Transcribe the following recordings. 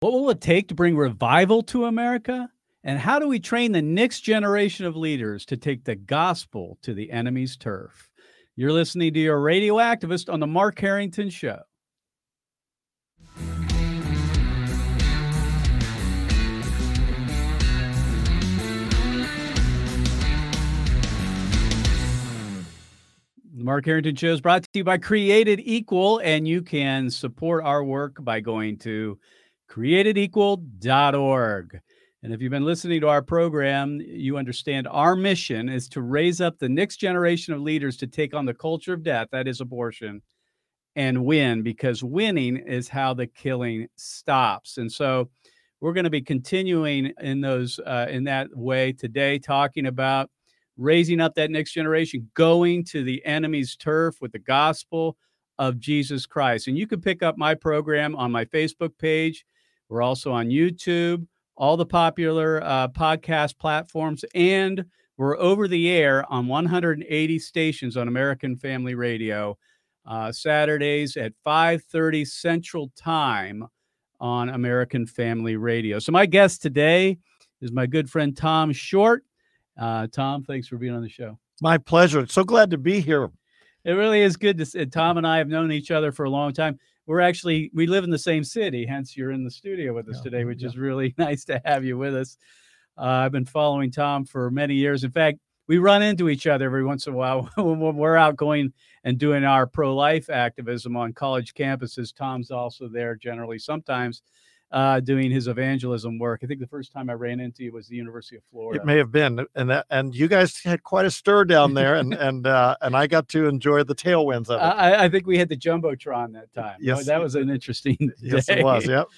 What will it take to bring revival to America? And how do we train the next generation of leaders to take the gospel to the enemy's turf? You're listening to your radio activist on the Mark Harrington Show. The Mark Harrington Show is brought to you by Created Equal, and you can support our work by going to createdequal.org. And if you've been listening to our program, you understand our mission is to raise up the next generation of leaders to take on the culture of death, that is abortion, and win, because winning is how the killing stops. And so we're going to be continuing in those uh, in that way today, talking about raising up that next generation, going to the enemy's turf with the gospel of Jesus Christ. And you can pick up my program on my Facebook page. We're also on YouTube, all the popular uh, podcast platforms, and we're over the air on 180 stations on American Family Radio. Uh, Saturdays at 5:30 Central Time on American Family Radio. So my guest today is my good friend Tom Short. Uh, Tom, thanks for being on the show. My pleasure. So glad to be here. It really is good to see. Tom and I have known each other for a long time. We're actually we live in the same city, hence you're in the studio with us Yeah, today, which yeah. is really nice to have you with us. Uh, I've been following Tom for many years. In fact, we run into each other every once in a while when we're out going and doing our pro-life activism on college campuses. Tom's also there generally, sometimes uh, doing his evangelism work. I think the first time I ran into you was the University of Florida. It may have been, and that, and you guys had quite a stir down there, and and uh, and I got to enjoy the tailwinds of it. I, I think we had the jumbotron that time. Oh, Yes, that was an interesting. yes, it was. Yep.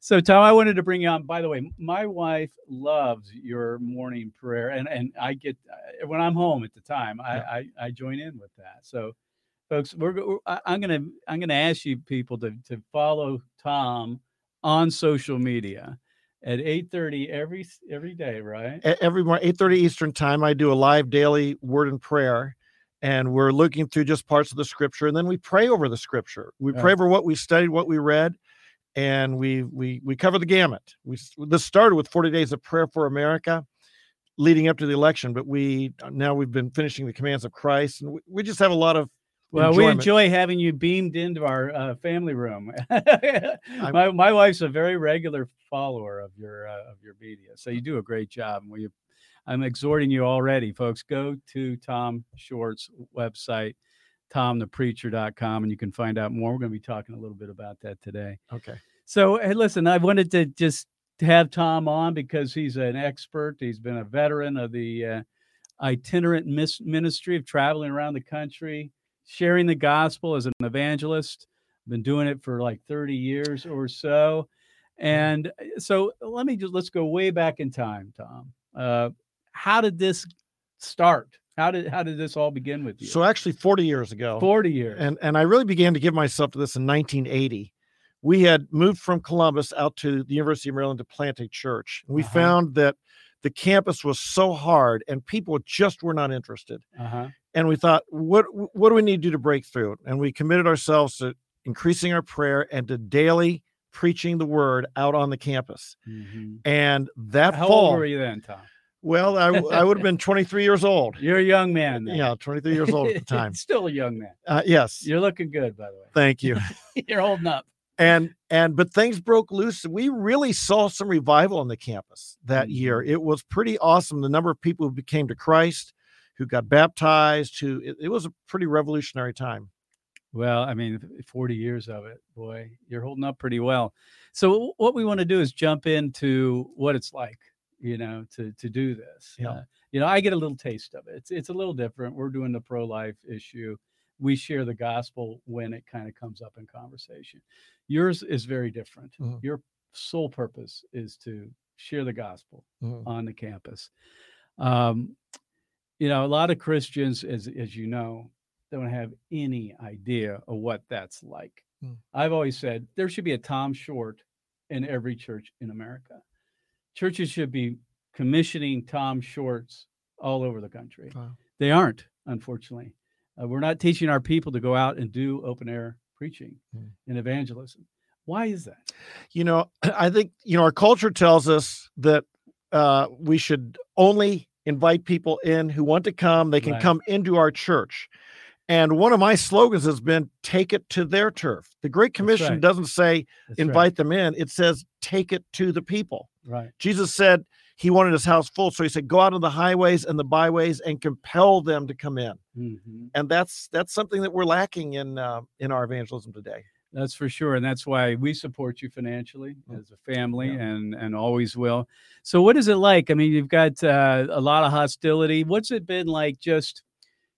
So, Tom, I wanted to bring you on. By the way, my wife loves your morning prayer, and and I get uh, when I'm home at the time, I Yeah. I, I join in with that. So, folks, we're I'm gonna I'm gonna ask you people to to follow Tom on social media at 8:30 every every day, right? Every morning, eight thirty Eastern time, I do a live daily word and prayer, and we're looking through just parts of the scripture, and then we pray over the scripture. We pray over what we studied, what we read, and we we we cover the gamut. We this started with forty days of prayer for America, leading up to the election, but we uh, now we've been finishing the commands of Christ, and we, we just have a lot of Well, we enjoy having you beamed into our uh, family room. my my wife's a very regular follower of your uh, of your media, so you do a great job. And we, I'm exhorting you already, folks. Go to Tom Short's website, tomthepreacher.com, and you can find out more. We're going to be talking a little bit about that today. Okay. So, hey, listen, I wanted to just have Tom on because he's an expert. He's been a veteran of the uh, itinerant mis- ministry of traveling around the country, sharing the gospel as an evangelist. I've been doing it for like 30 years or so. And uh, so let me just let's go way back in time, Tom. Uh, how did this start? How did how did this all begin with you? So actually, 40 years ago, 40 years. and and I really began to give myself to this in 1980. We had moved from Columbus out to the University of Maryland to plant a church. We Uh-huh. found that the campus was so hard and people just were not interested. uh-huh. And we thought, what what do we need to do to break through? And we committed ourselves to increasing our prayer and to daily preaching the word out on the campus. Mhm. And that How fall, old were you then, Tom? well, I would have been 23 years old. You're a young man. Then. Yeah, 23 years old at the time. Still a young man. Uh, yes, You're looking good, by the way. thank you. You're holding up. and and but things broke loose we really saw some revival on the campus that year it was pretty awesome the number of people who became to christ who got baptized who it, it was a pretty revolutionary time Well, I mean, 40 years of it, boy, you're holding up pretty well. So what we want to do is jump into what it's like, you know, to to do this. Yeah. Uh, you know, I get a little taste of it. It's it's a little different. We're doing the pro life issue. We share the gospel when it kind of comes up in conversation. Yours is very different. Mhm. Your sole purpose is to share the gospel Mhm. on the campus. Um, you know, a lot of Christians, as as you know, don't have any idea of what that's like. Mm. I've always said there should be a Tom Short in every church in America. Churches should be commissioning Tom Shorts all over the country. Wow. They aren't, unfortunately. Uh, we're not teaching our people to go out and do open air preaching Mm. and evangelism. Why is that? You know, I think you know our culture tells us that uh, we should only invite people in who want to come. They can Right. come into our church. And one of my slogans has been take it to their turf. The Great Commission right. doesn't say That's right. invite them in, it says take it to the people. Right. Jesus said he wanted his house full. So he said, go out on the highways and the byways and compel them to come in. Mhm. And that's that's something that we're lacking in uh, in our evangelism today. That's for sure, and that's why we support you financially Mm. as a family, Yeah. and and always will. So, what is it like? I mean, you've got uh, a lot of hostility. What's it been like? Just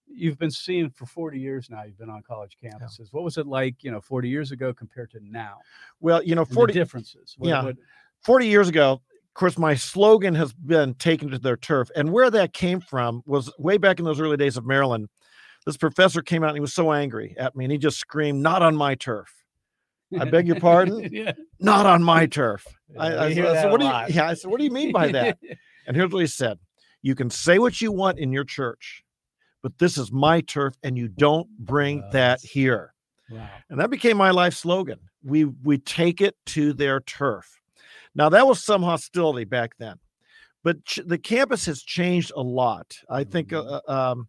you've been seeing for forty years now. You've been on college campuses. What was it like, you know, forty years ago compared to now? Well, you know, And the 40, differences. What- yeah. what- 40 years ago, of course, my slogan has been taken to their turf. And where that came from was way back in those early days of Maryland. This professor came out and he was so angry at me and he just screamed, Not on my turf. I beg your pardon? yeah. Not on my turf. I, Yeah, I, said, I said, what do you, yeah, I said, what do you mean by that? And here's what he said You can say what you want in your church, but this is my turf and you don't bring Wow, that here. wow. And that became my life slogan. We we take it to their turf. Now that was some hostility back then, but ch- the campus has changed a lot. I think uh, Mhm. uh, um,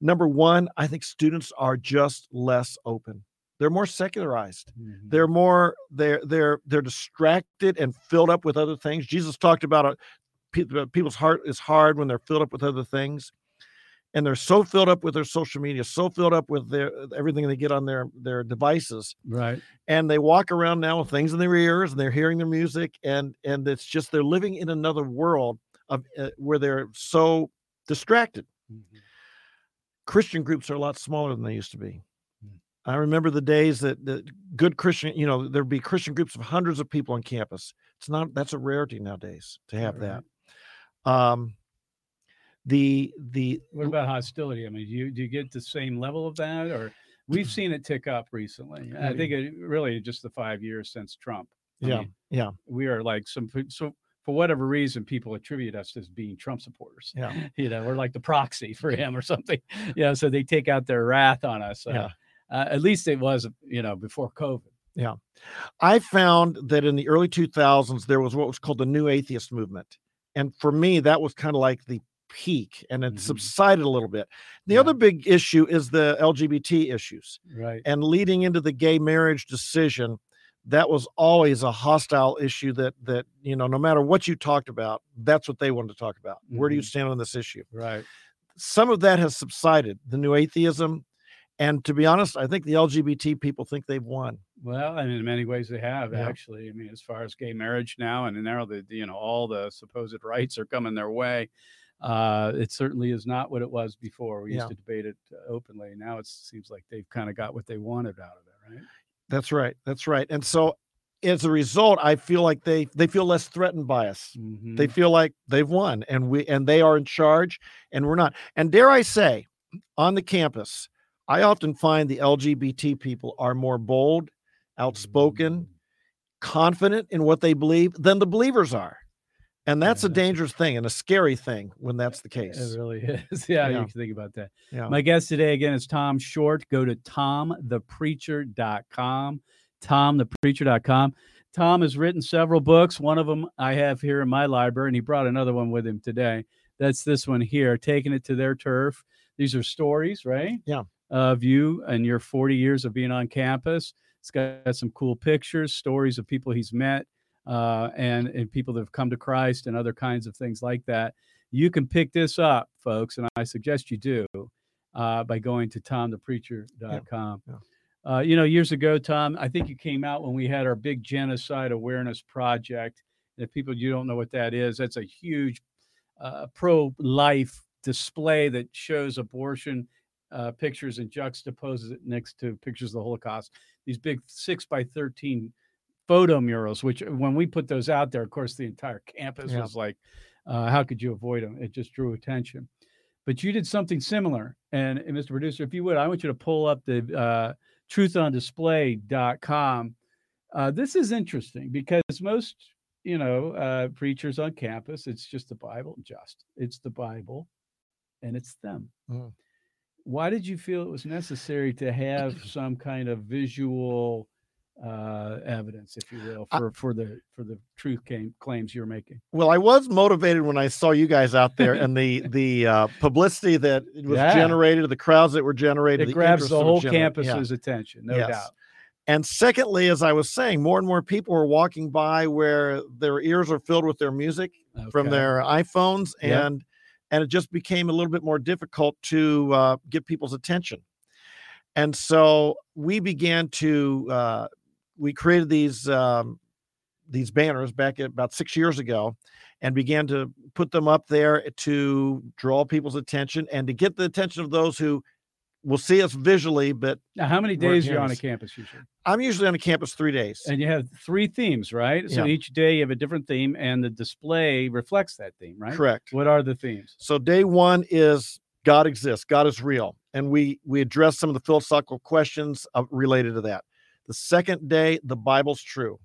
number one, I think students are just less open. They're more secularized. Mhm. They're more they're they're they're distracted and filled up with other things. Jesus talked about uh, pe- uh, people's heart is hard when they're filled up with other things and they're so filled up with their social media, so filled up with their everything they get on their their devices, right. and they walk around now with things in their ears, and they're hearing their music, and and it's just they're living in another world of uh, where they're so distracted. Mhm. Christian groups are a lot smaller than they used to be. I remember the days that that good Christian, you know, there'd be Christian groups of hundreds of people on campus. It's not that's a rarity nowadays to have Right. that. Um, the the What about hostility? I mean, do you do you get the same level of that, or we've seen it tick up recently? I think it really just the five years since Trump. I yeah mean, yeah we are like some so for whatever reason people attribute us as being Trump supporters. yeah You know, we're like the proxy for him or something. Yeah, so they take out their wrath on us. Uh, Yeah. Uh, at least it was, you know, before COVID. Yeah. I found that in the early 2000s, there was what was called the New Atheist Movement. And for me, that was kind of like the peak and it Mhm. subsided a little bit. The Yeah. other big issue is the LGBT issues. Right. And leading into the gay marriage decision, that was always a hostile issue that, that you know, no matter what you talked about, that's what they wanted to talk about. Where do you Mhm. stand on this issue? Right. Some of that has subsided, the new atheism. And to be honest, I think the LGBT people think they've won. Well, and in many ways they have Yeah. actually. I mean, as far as gay marriage now, and now the you know all the supposed rights are coming their way. Uh, it certainly is not what it was before. We used to debate it uh, openly. Now it seems like they've kind of got what they wanted out of it, right? That's right. That's right. And so as a result, I feel like they they feel less threatened by us. Mhm. They feel like they've won and we and they are in charge and we're not. And dare I say, on the campus, I often find the LGBT people are more bold, outspoken, Mm. confident in what they believe than the believers are. And that's Yeah, a that's dangerous thing and a scary thing when that's the case. It really is. Yeah, Yeah. you can think about that. Yeah. My guest today again is Tom Short. Go to tomthepreacher.com. Tomthepreacher.com. Tom has written several books. One of them I have here in my library, and he brought another one with him today. That's this one here, Taking It to Their Turf. These are stories, right? Yeah. Of you and your 40 years of being on campus. It's got some cool pictures, stories of people he's met, uh, and, and people that have come to Christ and other kinds of things like that. You can pick this up, folks, and I suggest you do uh, by going to tomthepreacher.com. yeah. Uh, you know, years ago, Tom, I think you came out when we had our big genocide awareness project. And if people you don't know what that is, that's a huge uh, pro-life display that shows abortion uh, pictures and juxtaposes it next to pictures of the Holocaust. These big six by thirteen photo murals, which when we put those out there, of course, the entire campus Yeah. was like, uh, "How could you avoid them?" It just drew attention. But you did something similar, and, and Mr. Producer, if you would, I want you to pull up the uh, truthondisplay.com. Uh, this is interesting because most, you know, uh, preachers on campus, it's just the Bible, just it's the Bible, and it's them. Mhm. Why did you feel it was necessary to have some kind of visual uh, evidence, if you will, I- for for the for the truth claim, claims you're making. Well, I was motivated when I saw you guys out there and the the uh, publicity that was Yeah. generated, the crowds that were generated, It the grabs the whole generated. Yeah. campus's attention, no Yes. doubt. And secondly, as I was saying, more and more people were walking by where their ears are filled with their music from their iPhones, Yeah. and and it just became a little bit more difficult to uh, get people's attention. And so we began to uh, we created these um, these banners back about six years ago, and began to put them up there to draw people's attention and to get the attention of those who will see us visually. But Now, how many days are you on a campus. usually? I'm usually on a campus three days. And you have three themes, right? So Yeah. each day you have a different theme, and the display reflects that theme, right? Correct. What are the themes? So day one is God exists, God is real, and we we address some of the philosophical questions uh, related to that. The second day, the Bible's true,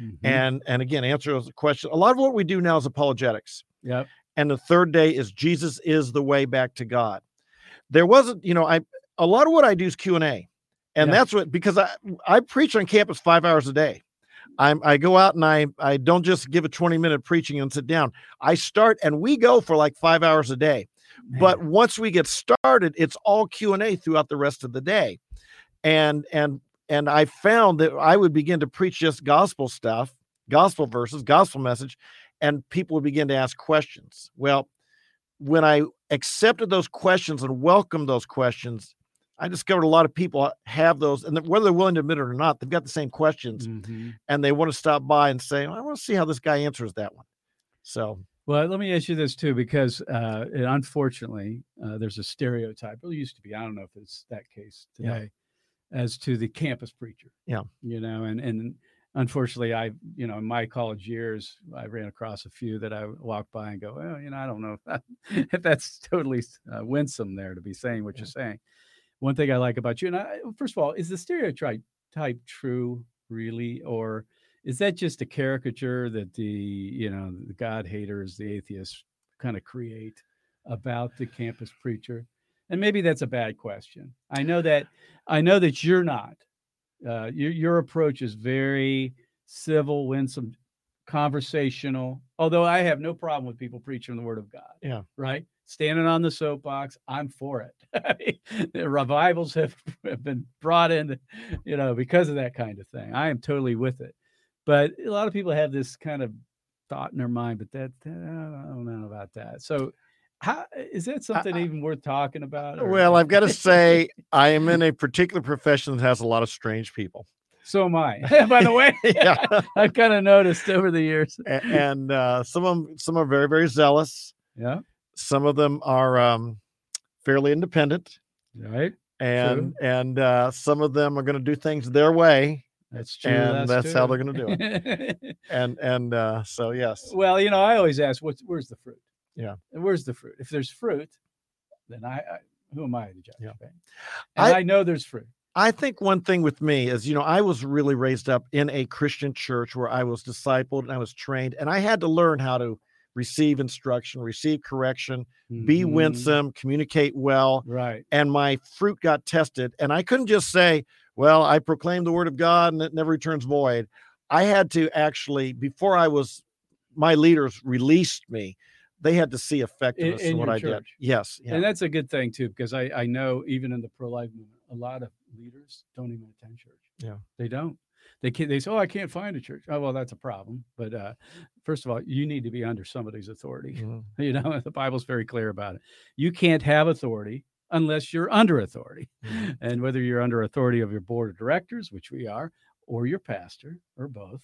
Mhm. and and again answer those questions. A lot of what we do now is apologetics, Yep. and the third day is Jesus is the way back to God. There wasn't, you know, I a lot of what I do is Q and A, and that's what because I I preach on campus five hours a day. I'm, I go out and I I don't just give a 20 minute preaching and sit down. I start and we go for like five hours a day. But once we get started it's all q&a throughout the rest of the day. And and and i found that i would begin to preach just gospel stuff gospel verses gospel message and people would begin to ask questions. Well when i accepted those questions and welcomed those questions i discovered a lot of people have those and whether they're willing to admit it or not they've got the same questions Mhm. and they want to stop by and say i want to see how this guy answers that one so Well, let me ask you this too, because uh, unfortunately, uh, there's a stereotype. Well, it used to be. I don't know if it's that case Yeah. today, as to the campus preacher. Yeah. You know, and and unfortunately, I you know in my college years, I ran across a few that I walked by and go, well, you know, I don't know if, that, if that's totally uh, winsome there to be saying what Yeah. you're saying. One thing I like about you, and I, first of all, is the stereotype type true really, or is that just a caricature that the you know the god haters the atheists kind of create about the campus preacher? And maybe that's a bad question. I know that i know that you're not. Uh, your, your approach is very civil winsome conversational although i have no problem with people preaching the word of god Yeah. right? Standing on the soapbox i'm for it. The revivals have, have been brought in you know because of that kind of thing. I am totally with it. But a lot of people have this kind of thought in their mind but that, that i don't know about that. So how is that something even worth talking about or- Well, I've got to say, I am in a particular profession that has a lot of strange people. So am i. By the way Yeah, i've kind of noticed over the years. A- and uh, some of them, some are very, very zealous. yeah. Some of them are um, fairly independent, right. And and uh, some of them are going to do things their way, that's true And that's how they're gonna do it. and and uh, so yes, well you know i always ask what's where's the fruit? Yeah. and where's the fruit? If there's fruit then i, I who am i to judge Yeah. right? and I- I know there's fruit I think one thing with me is, you know, I was really raised up in a Christian church where I was discipled and I was trained, and I had to learn how to receive instruction, receive correction, be Mhm. winsome, communicate well. right and my fruit got tested and i couldn't just say well i proclaim the word of god and it never returns void i had to actually before i was my leaders released me they had to see effectiveness in, in what your i did yes yeah. And that's a good thing too, because I, I know even in the pro life movement, a lot of leaders don't even attend church. Yeah. They don't. They can't, they say, Oh, I can't find a church. Oh, well, that's a problem. But uh, first of all, you need to be under somebody's authority. Mhm. You know, the Bible's very clear about it. You can't have authority unless you're under authority. Mhm. And whether you're under authority of your board of directors, which we are, or your pastor, or both,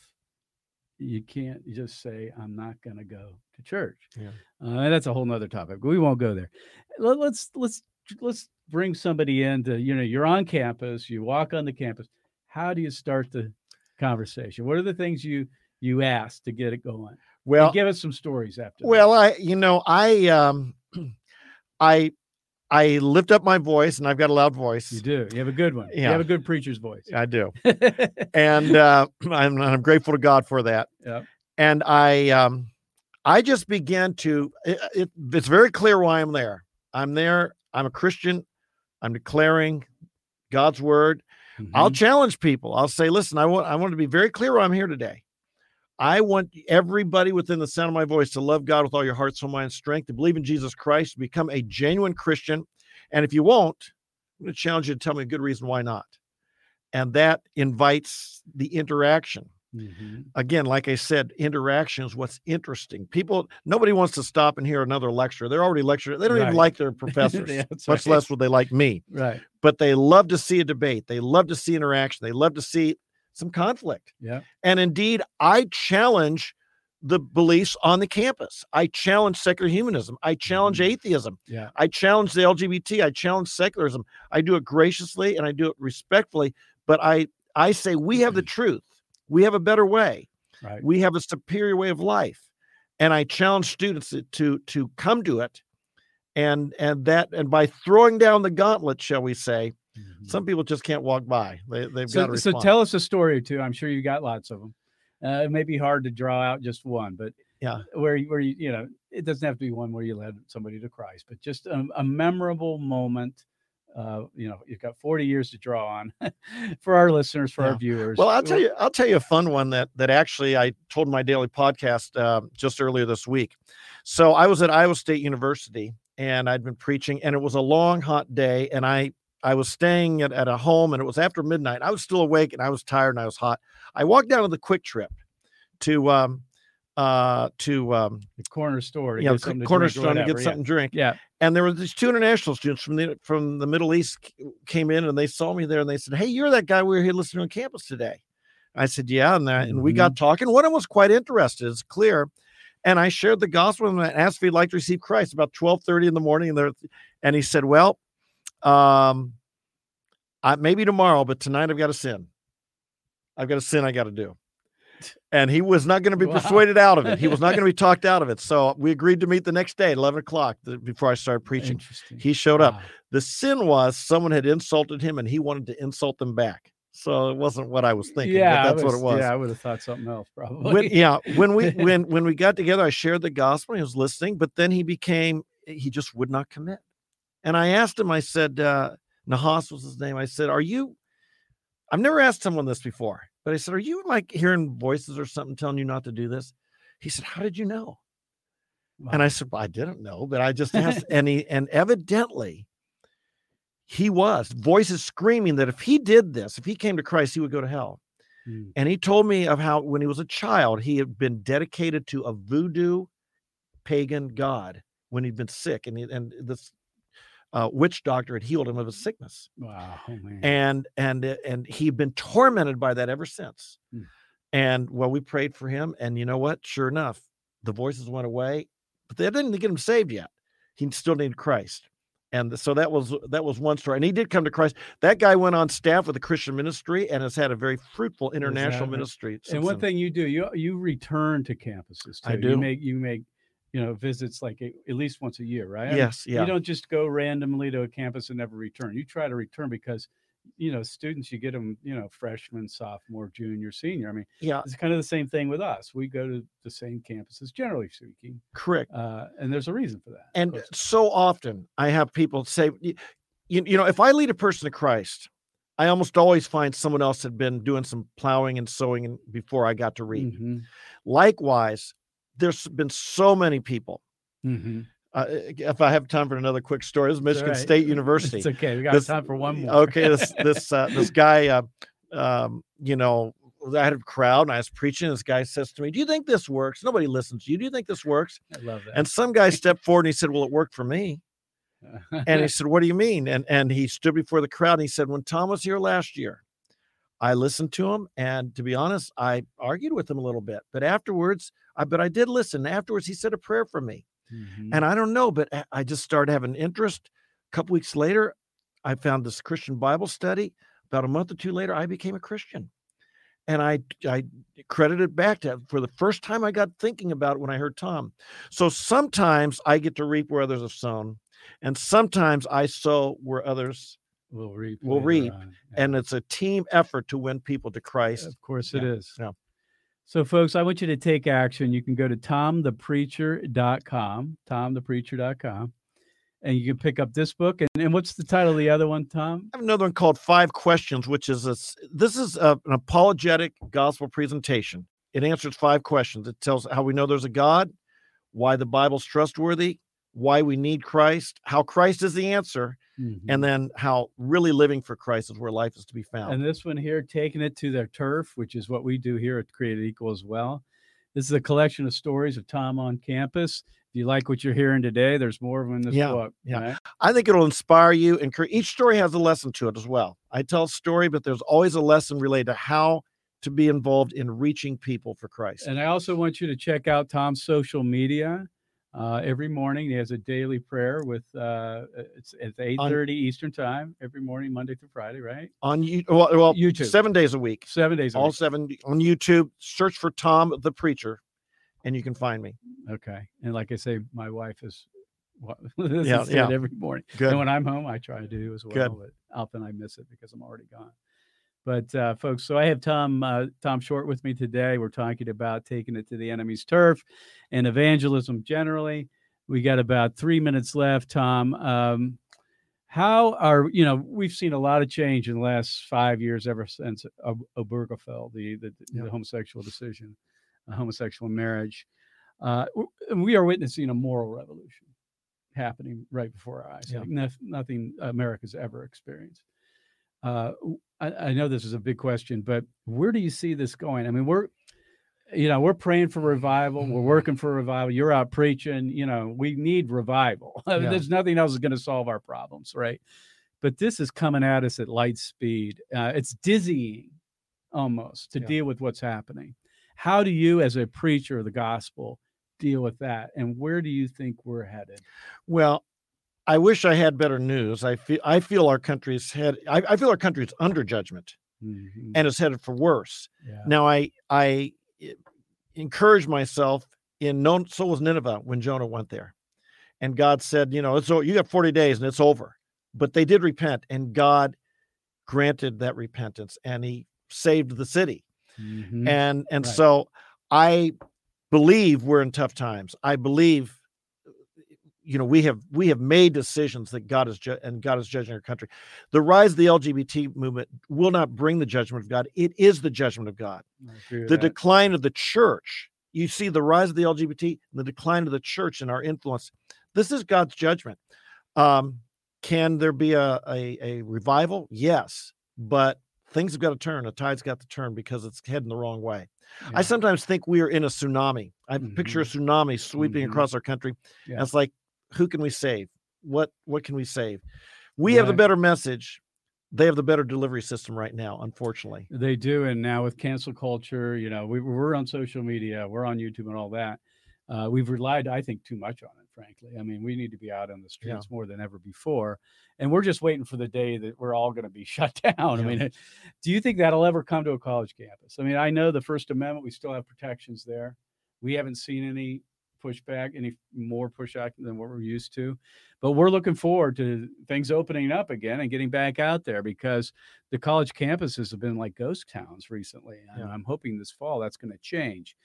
you can't just say, I'm not going to go to church. Yeah. Uh, that's a whole nother topic. We won't go there. Let, let's let's let's bring somebody into, you know, you're on campus, you walk on the campus. How do you start the conversation? What are the things you you ask to get it going? And well give us some stories after. that. well i you know i um i i lift up my voice and i've got a loud voice you do. You have a good one. You have a good preacher's voice. i do and uh I'm, I'm grateful to god for that Yep. and i um i just began to it, it, it's very clear why i'm there i'm there i'm a christian i'm declaring god's word I'll Mhm. challenge people. I'll say, listen, I want I want to be very clear why I'm here today. I want everybody within the sound of my voice to love God with all your heart, soul, mind, and strength, to believe in Jesus Christ, to become a genuine Christian. And if you won't, I'm going to challenge you to tell me a good reason why not. And that invites the interaction. Mhm. Again, like I said, interaction is what's interesting. People, nobody wants to stop and hear another lecture. They're already lecturing. They don't even like their professors, Yeah, much right. less would they like me Right. but they love to see a debate. They love to see interaction. They love to see some conflict. Yeah. And indeed, I challenge the beliefs on the campus. I challenge secular humanism. I challenge Mhm. atheism. Yeah. I challenge the LGBT. I challenge secularism. I do it graciously and I do it respectfully, but I I say we have the truth. We have a better way. Right. We have a superior way of life. And I challenge students to to, come to it and and that and by throwing down the gauntlet, shall we say, Mhm. some people just can't walk by. They, they've got So, to so respond. tell us a story or two. I'm sure you got lots of them. Uh, it may be hard to draw out just one, but Yeah. where you- where you you know it doesn't have to be one where you led somebody to Christ, but just a, a memorable moment. Uh, you know, you've got 40 years to draw on for our listeners, for Yeah. our viewers. well, I'll tell you, I'll tell you a fun one that that actually I told my daily podcast uh, just earlier this week. So I was at Iowa State University and I'd been preaching, and it was a long, hot day, and I I was staying at, at a home, and it was after midnight. I was still awake, and I was tired, and I was hot. I walked down to the QuikTrip to um uh to um the corner store, to you know get something to corner drink store to get yeah. something to drink. Yeah. And there were these two international students from the from the Middle East came in and they saw me there and they said, "Hey, you're that guy we were here listening on campus today." I said, "Yeah," and, that, and we got talking. One of them was quite interested. It's clear, and I shared the gospel and asked if he'd like to receive Christ about twelve thirty in the morning. And there, and he said, "Well, um, I, maybe tomorrow, but tonight I've got a sin. I've got a sin I got to do." And he was not going to be Wow. persuaded out of it. He was not going to be talked out of it. So we agreed to meet the next day at eleven o'clock before I started preaching. He showed up. Wow. The sin was someone had insulted him and he wanted to insult them back. So it wasn't what I was thinking. yeah, that's what it was. Yeah, I would have thought something else probably. When, yeah, when we when when we got together, I shared the gospel. He was listening, but then he became he just would not commit. And I asked him. I said, uh, Nahas was his name. I said, "Are you?" I've never asked someone this before, but I said, "Are you like hearing voices or something telling you not to do this?" He said, "How did you know?" And I said, well, I didn't know, but I just asked. and he and evidently he was voices screaming that if he did this, if he came to Christ, he would go to hell. Mm. And he told me of how when he was a child, he had been dedicated to a voodoo pagan god when he'd been sick, and he, and this uh, witch doctor had healed him of his sickness, Wow, oh, and and uh, and he'd been tormented by that ever since. Hmm. And well, we prayed for him, and you know what? Sure enough, the voices went away, but they didn't get him saved yet. He still needed Christ. And so that was that was one story. And he did come to Christ. That guy went on staff with the Christian ministry and has had a very fruitful international ministry. and one thing you do, you you return to campuses too. I You do. make you make you know visits like a- at least once a year, right? I mean, yes, yeah. You don't just go randomly to a campus and never return. You try to return because you know students you get them you know freshman, sophomore, junior, senior. I mean yeah, it's kind of the same thing with us. We go to the same campuses generally speaking, correct. uh, and there's a reason for that. And so often I have people say, you, you know, if I lead a person to Christ, I almost always find someone else had been doing some plowing and sowing before I got to read. Mhm, Likewise, there's been so many people. mhm. Uh, if I have time for another quick story, this is Michigan right. State University. It's okay. We got This- time for one more. Okay, this this uh, this guy, uh, um, you know, I had a crowd and I was preaching. This guy says to me, "Do you think this works?" Nobody listens to you. Do you think this works? I love that. And some guy stepped forward and he said, "Well, it worked for me." And he said, "What do you mean?" And and he stood before the crowd and he said, "When Tom was here last year, I listened to him, and to be honest, I argued with him a little bit. But afterwards, I but I did listen. Afterwards, he said a prayer for me, Mhm. and I don't know, but I- just started having interest. A couple weeks later, I found this Christian Bible study. About a month or two later, I became a Christian." And I, I credit it back to for the first time I got thinking about it when I heard Tom. So sometimes I get to reap where others have sown, and sometimes I sow where others, we'll reap. we'll reap, on. And it's a team effort to win people to Christ. Of course it Yeah, is. yeah. So, folks, I want you to take action. You can go to tomthepreacher.com, tomthepreacher.com, and you can pick up this book. And, and what's the title of the other one, Tom? I have another one called Five Questions, which is a, this is a, an apologetic gospel presentation. It answers five questions. It tells how we know there's a God, why the Bible's trustworthy, why we need Christ, how Christ is the answer, mm-hmm. and then how really living for Christ is where life is to be found. And this one here, taking it to their turf, which is what we do here at Created Equal as well. This is a collection of stories of Tom on campus. If you like what you're hearing today, there's more of them in this yeah, book. Yeah. Right? I think it'll inspire you. And each story has a lesson to it as well. I tell a story, but there's always a lesson related to how to be involved in reaching people for Christ. And I also want you to check out Tom's social media. Uh, every morning he has a daily prayer with uh, it's at eight thirty Eastern time every morning, Monday through Friday, right? On you, well, well, YouTube, seven days a week, seven days, all week. seven on YouTube. Search for Tom the Preacher, and you can find me. Okay, and like I say, my wife is yeah, yeah. every morning. Good. And when I'm home, I try to do as well. Good. But often I miss it because I'm already gone. But uh, folks, so I have Tom uh, Tom Short with me today. We're talking about taking it to the enemy's turf and evangelism generally. We got about three minutes left, Tom. Um, how are you know we've seen a lot of change in the last five years ever since Obergefell, the the, yeah. the homosexual decision, homosexual marriage. Uh, we are witnessing a moral revolution happening right before our eyes, yeah. like nothing America's ever experienced. Uh, I, I know this is a big question, but where do you see this going? I mean, we're you know, we're praying for revival. We're mm-hmm. working for revival. You're out preaching. You know, we need revival. Yeah. There's nothing else is going to solve our problems, right? But this is coming at us at light speed. Uh, it's dizzying almost to yeah. deal with what's happening. How do you, as a preacher of the gospel, deal with that? And where do you think we're headed? Well, I wish I had better news. I feel I feel our country's head. I, I feel our country's under judgment, mm-hmm. and is headed for worse. Yeah. Now I I eh, encourage myself in no. So was Nineveh when Jonah went there, and God said, you know, so you got forty days and it's over. But they did repent, and God granted that repentance, and He saved the city. Mm-hmm. And and right. so I believe we're in tough times. I believe you know we have we have made decisions that god is ju- and god is judging our country the rise of the lgbt movement will not bring the judgment of god it is the judgment of god the that. decline of the church you see the rise of the lgbt and the decline of the church and our influence this is god's judgment um, can there be a, a, a revival yes but things have got to turn a tide's got to turn because it's heading the wrong way yeah. i sometimes think we are in a tsunami i mm-hmm. picture a mm-hmm. tsunami sweeping mm-hmm. across our country yeah. it's like who can we save? What what can we save? We right. have the better message. They have the better delivery system right now, unfortunately. They do, and now with cancel culture, you know, we, we're on social media, we're on YouTube, and all that. Uh, we've relied, I think, too much on it. Frankly, I mean, we need to be out on the streets yeah. more than ever before, and we're just waiting for the day that we're all going to be shut down. Yeah. I mean, do you think that'll ever come to a college campus? I mean, I know the First Amendment, we still have protections there. We haven't seen any pushback, any more pushback than what we're used to. But we're looking forward to things opening up again and getting back out there because the college campuses have been like ghost towns recently. And. I'm hoping this fall that's going to change.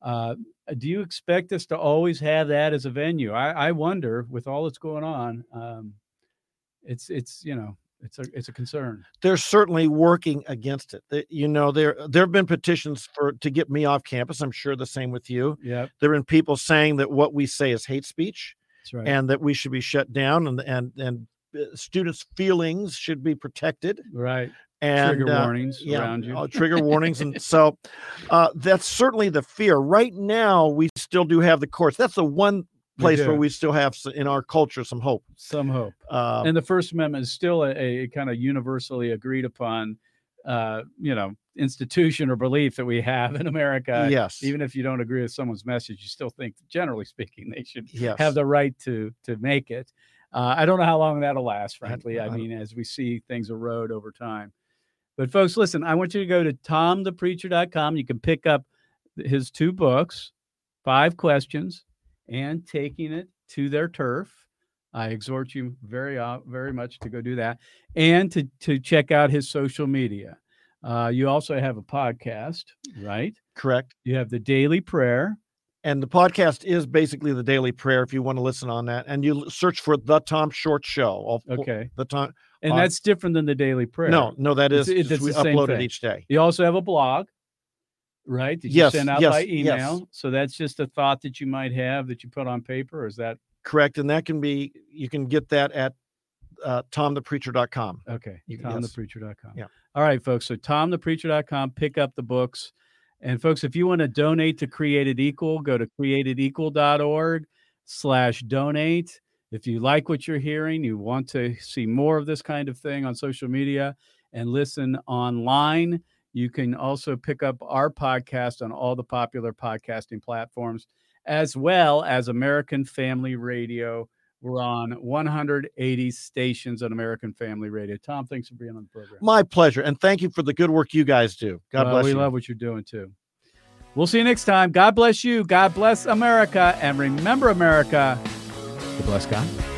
Uh, do you expect us to always have that as a venue? I, I wonder, with all that's going on, um, it's it's you know it's a it's a concern. They're certainly working against it. you know, there there have been petitions for to get me off campus. I'm sure the same with you. Yeah. There have been people saying that what we say is hate speech, right. and that we should be shut down, and and and uh, students' feelings should be protected. Right. And trigger uh, warnings yeah, around you. Uh, trigger warnings, and so uh, that's certainly the fear. Right now, we still do have the courts. That's the one place where we still have in our culture some hope. Some hope. Uh, and the First Amendment is still a, a kind of universally agreed upon, uh, you know, institution or belief that we have in America. Yes. Even if you don't agree with someone's message, you still think, generally speaking, they should yes. have the right to to make it. Uh, I don't know how long that'll last, frankly. I, I mean, as we see things erode over time. But folks, listen, I want you to go to tomthepreacher.com. You can pick up his two books, Five Questions and taking it to their turf. I exhort you very, very much to go do that and to, to check out his social media. Uh, you also have a podcast, right? Correct. You have the daily prayer. And the podcast is basically the daily prayer if you want to listen on that. And you search for the Tom Short Show. Four- Okay. The Tom. And that's different than the daily prayer. No, no, that is It's- it's we upload it each day. You also have a blog, right? That you Yes, send out yes, by yes. email. So that's just a thought that you might have that you put on paper, or is that Correct. And that can be you can get that at uh, tomthepreacher.com. okay? You- yes. TomThePreacher.com. Yeah. All right, folks. So TomThePreacher.com. Pick up the books, and folks, if you want to donate to Created Equal, go to createdequal.org/slash donate. If you like what you're hearing, you want to see more of this kind of thing on social media and listen online, you can also pick up our podcast on all the popular podcasting platforms, as well as American Family Radio. We're on 180 stations on American Family Radio. Tom, thanks for being on the program. My pleasure. And thank you for the good work you guys do. God Well, bless we you. love what you're doing too. We'll see you next time. God bless you. God bless America. And remember, America, to bless God.